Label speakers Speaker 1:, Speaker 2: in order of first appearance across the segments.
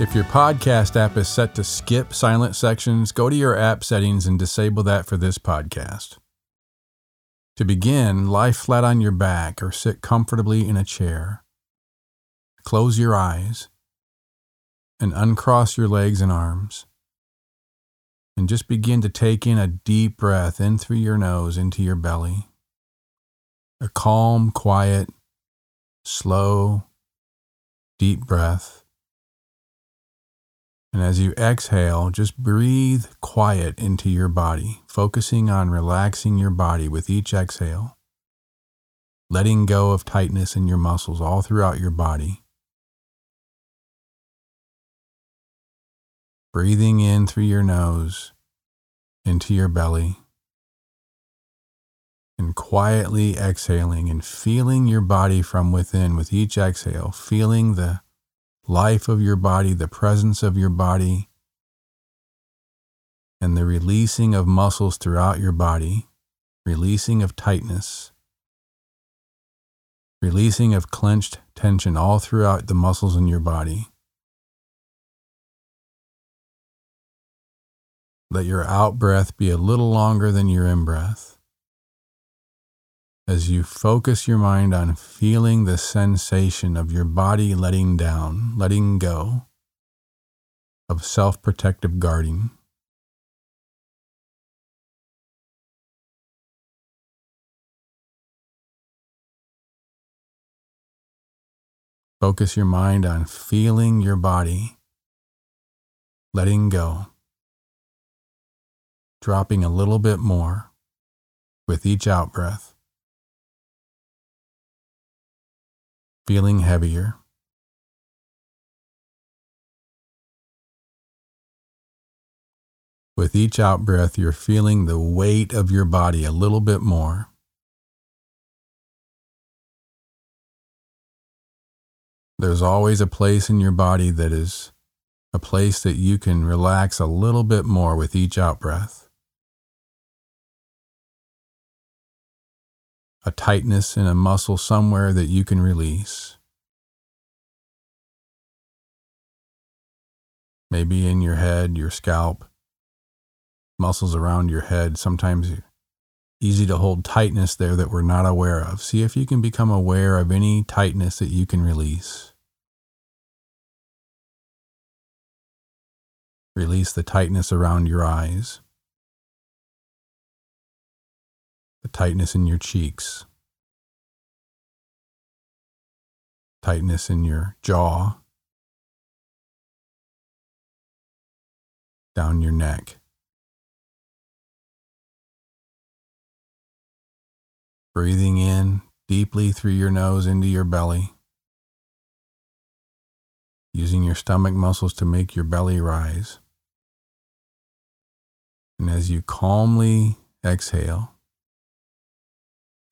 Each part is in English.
Speaker 1: If your podcast app is set to skip silent sections, go to your app settings and disable that for this podcast. To begin, lie flat on your back or sit comfortably in a chair. Close your eyes and uncross your legs and arms. And just begin to take in a deep breath in through your nose into your belly. A calm, quiet, slow, deep breath and as you exhale, just breathe quiet into your body, focusing on relaxing your body with each exhale, letting go of tightness in your muscles all throughout your body. Breathing in through your nose into your belly, and quietly exhaling and feeling your body from within with each exhale, feeling the life of your body, the presence of your body, and the releasing of muscles throughout your body, releasing of tightness, releasing of clenched tension all throughout the muscles in your body. Let your out breath be a little longer than your in breath as you focus your mind on feeling the sensation of your body letting down, letting go of self protective guarding. Focus your mind on feeling your body letting go, dropping a little bit more with each out breath. Feeling heavier. With each out breath, you're feeling the weight of your body a little bit more. There's always a place in your body that is a place that you can relax a little bit more with each out a tightness in a muscle somewhere that you can release. Maybe in your head, your scalp, muscles around your head. Sometimes easy to hold tightness there that we're not aware of. See if you can become aware of any tightness that you can release. Release the tightness around your eyes. The tightness in your cheeks, tightness in your jaw, down your neck. Breathing in deeply through your nose into your belly, using your stomach muscles to make your belly rise. And as you calmly exhale,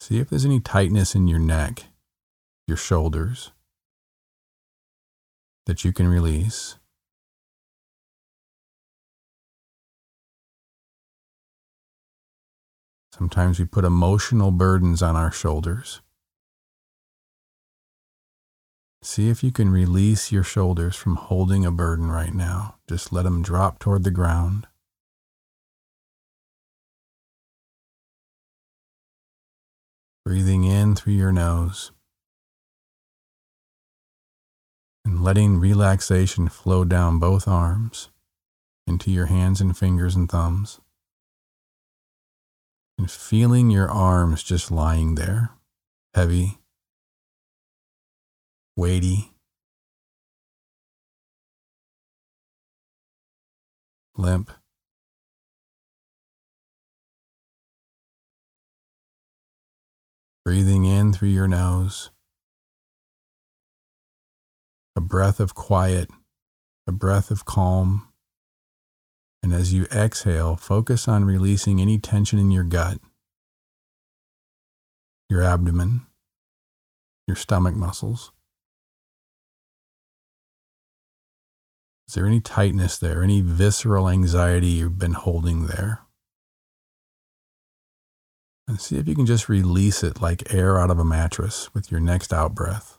Speaker 1: See if there's any tightness in your neck, your shoulders that you can release. Sometimes we put emotional burdens on our shoulders. See if you can release your shoulders from holding a burden right now. Just let them drop toward the ground. Breathing in through your nose and letting relaxation flow down both arms into your hands and fingers and thumbs. And feeling your arms just lying there, heavy, weighty, limp. Breathing in through your nose, a breath of quiet a breath of calm. And as you exhale, focus on releasing any tension in your gut, your abdomen, your stomach muscles. Is there any tightness there, any visceral anxiety you've been holding there? And see if you can just release it like air out of a mattress with your next out breath.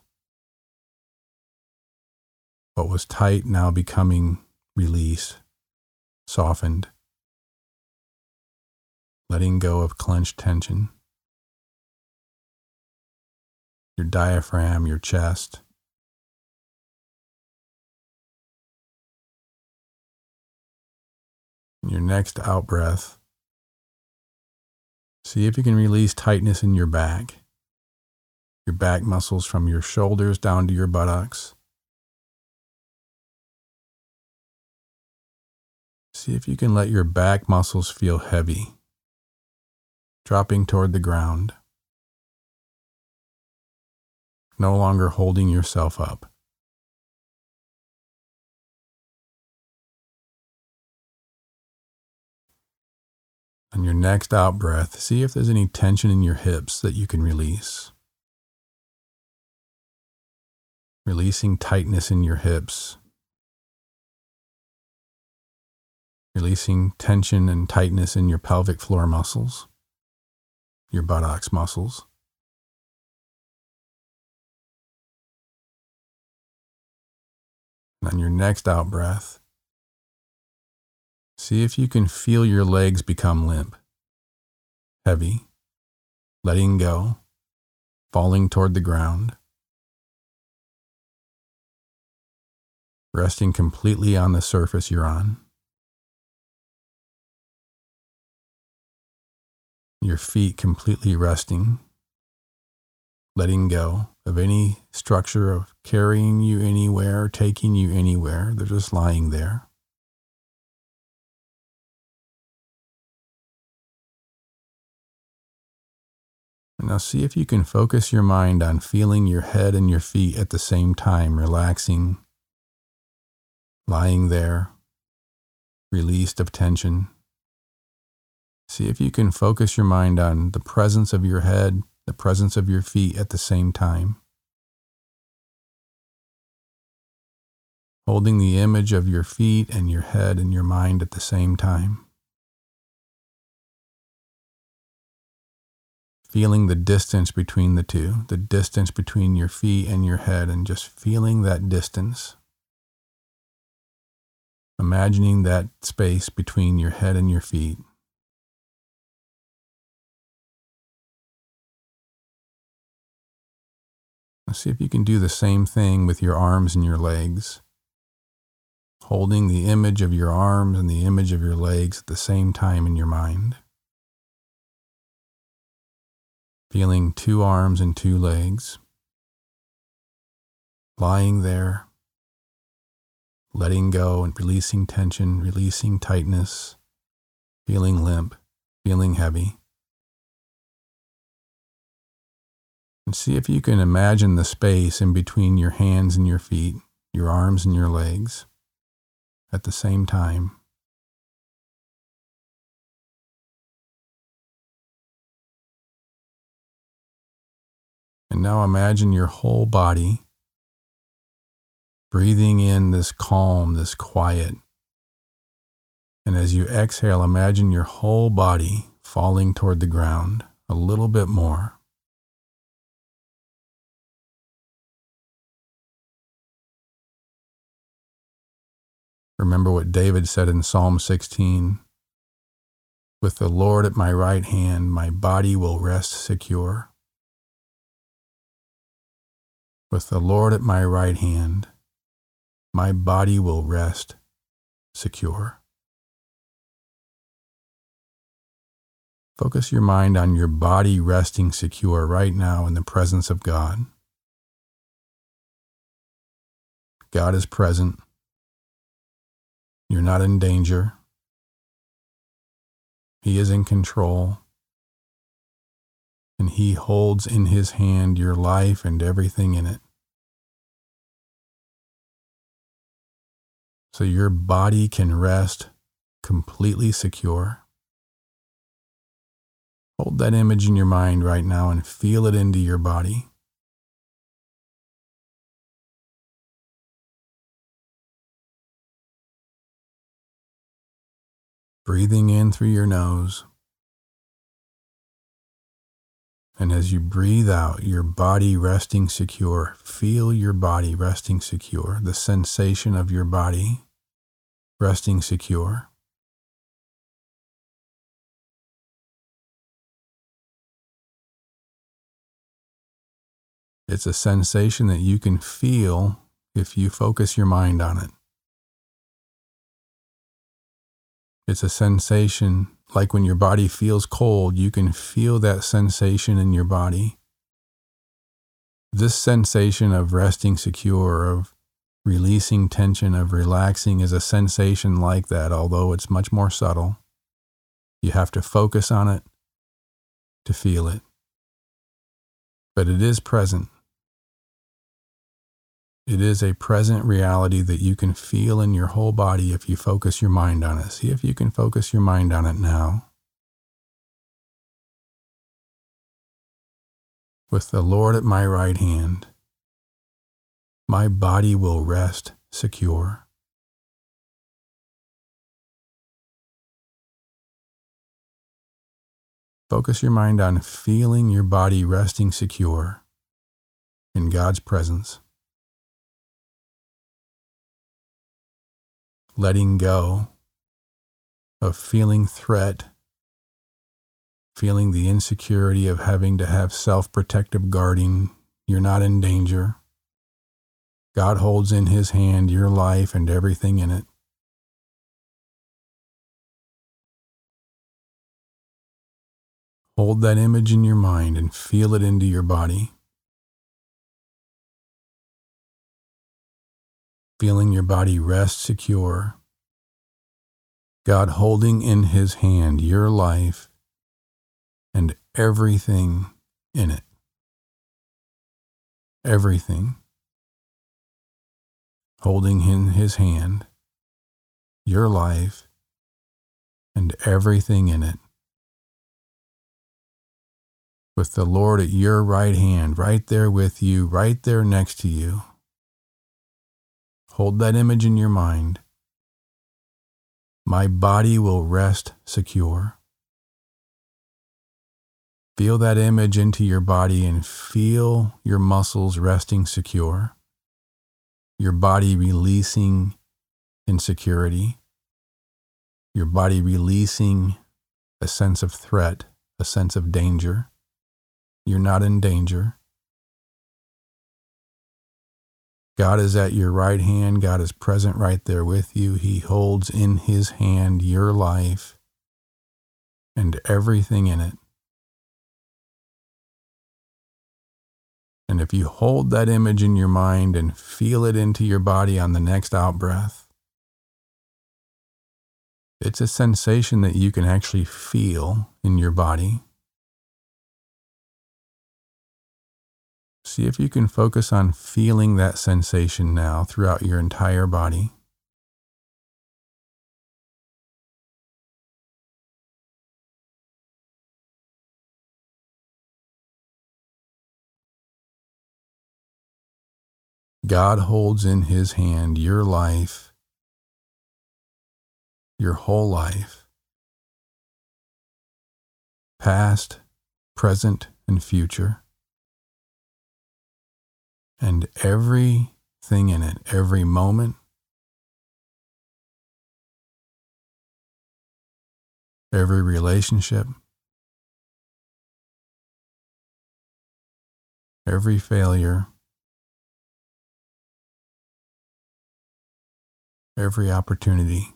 Speaker 1: What was tight now becoming released, softened, letting go of clenched tension. Your diaphragm, your chest. Your next out breath, see if you can release tightness in your back, your back muscles from your shoulders down to your buttocks. See if you can let your back muscles feel heavy, dropping toward the ground, no longer holding yourself up. On your next out breath, see if there's any tension in your hips that you can release. Releasing tightness in your hips. Releasing tension and tightness in your pelvic floor muscles, your buttocks muscles. On your next out breath, See if you can feel your legs become limp, heavy, letting go, falling toward the ground, resting completely on the surface you're on. Your feet completely resting, letting go of any structure of carrying you anywhere, taking you anywhere. They're just lying there. Now see if you can focus your mind on feeling your head and your feet at the same time, relaxing, lying there, released of tension. See if you can focus your mind on the presence of your head, the presence of your feet at the same time. Holding the image of your feet and your head and your mind at the same time. Feeling the distance between the two, the distance between your feet and your head, and just feeling that distance. Imagining that space between your head and your feet. Now see if you can do the same thing with your arms and your legs. Holding the image of your arms and the image of your legs at the same time in your mind. Feeling two arms and two legs, lying there, letting go and releasing tension, releasing tightness, feeling limp, feeling heavy. And see if you can imagine the space in between your hands and your feet, your arms and your legs at the same time. And now imagine your whole body breathing in this calm, this quiet. And as you exhale, imagine your whole body falling toward the ground a little bit more. Remember what David said in Psalm 16 With the Lord at my right hand, my body will rest secure. With the Lord at my right hand, my body will rest secure. Focus your mind on your body resting secure right now in the presence of God. God is present. You're not in danger. He is in control and He holds in His hand your life and everything in it. so your body can rest completely secure. Hold that image in your mind right now and feel it into your body. Breathing in through your nose. And as you breathe out, your body resting secure. Feel your body resting secure, the sensation of your body resting secure. It's a sensation that you can feel if you focus your mind on it. It's a sensation like when your body feels cold, you can feel that sensation in your body. This sensation of resting secure, of releasing tension, of relaxing is a sensation like that, although it's much more subtle. You have to focus on it to feel it. But it is present. It is a present reality that you can feel in your whole body if you focus your mind on it. See if you can focus your mind on it now. With the Lord at my right hand, my body will rest secure. Focus your mind on feeling your body resting secure in God's presence. Letting go of feeling threat, feeling the insecurity of having to have self protective guarding. You're not in danger. God holds in his hand your life and everything in it. Hold that image in your mind and feel it into your body. Feeling your body rest secure. God holding in his hand your life and everything in it. Everything. Holding in his hand your life and everything in it. With the Lord at your right hand, right there with you, right there next to you. Hold that image in your mind. My body will rest secure. Feel that image into your body and feel your muscles resting secure, your body releasing insecurity, your body releasing a sense of threat, a sense of danger. You're not in danger. God is at your right hand. God is present right there with you. He holds in his hand your life and everything in it. And if you hold that image in your mind and feel it into your body on the next out breath, it's a sensation that you can actually feel in your body. See if you can focus on feeling that sensation now throughout your entire body. God holds in his hand your life, your whole life, past, present, and future and everything in it, every moment, every relationship, every failure, every opportunity,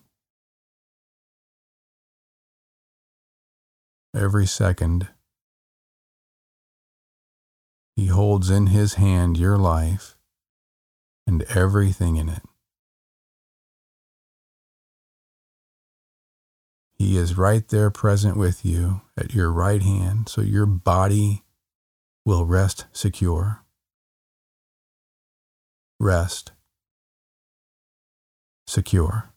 Speaker 1: every second. He holds in his hand your life and everything in it. He is right there present with you at your right hand, so your body will rest secure. Rest. secure.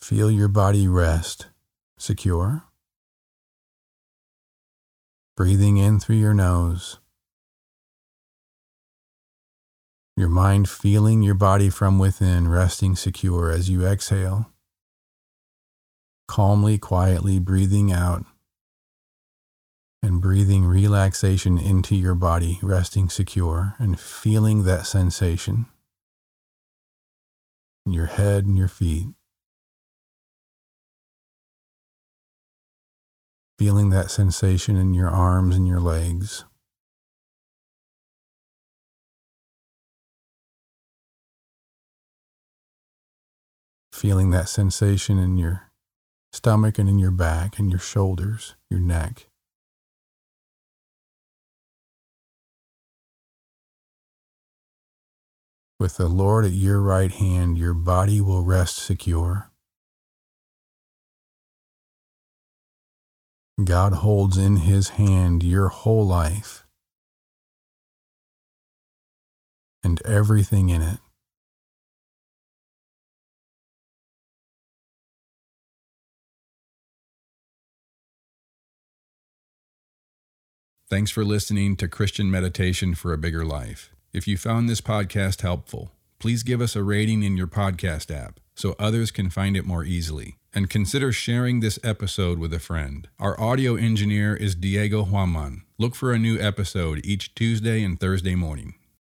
Speaker 1: Feel your body rest, secure. Breathing in through your nose. Your mind feeling your body from within, resting secure as you exhale. Calmly, quietly breathing out and breathing relaxation into your body, resting secure and feeling that sensation in your head and your feet. Feeling that sensation in your arms and your legs. Feeling that sensation in your stomach and in your back and your shoulders, your neck. With the Lord at your right hand, your body will rest secure. God holds in his hand your whole life and everything in it.
Speaker 2: Thanks for listening to Christian Meditation for a Bigger Life. If you found this podcast helpful, please give us a rating in your podcast app so others can find it more easily. And consider sharing this episode with a friend. Our audio engineer is Diego Huaman. Look for a new episode each Tuesday and Thursday morning.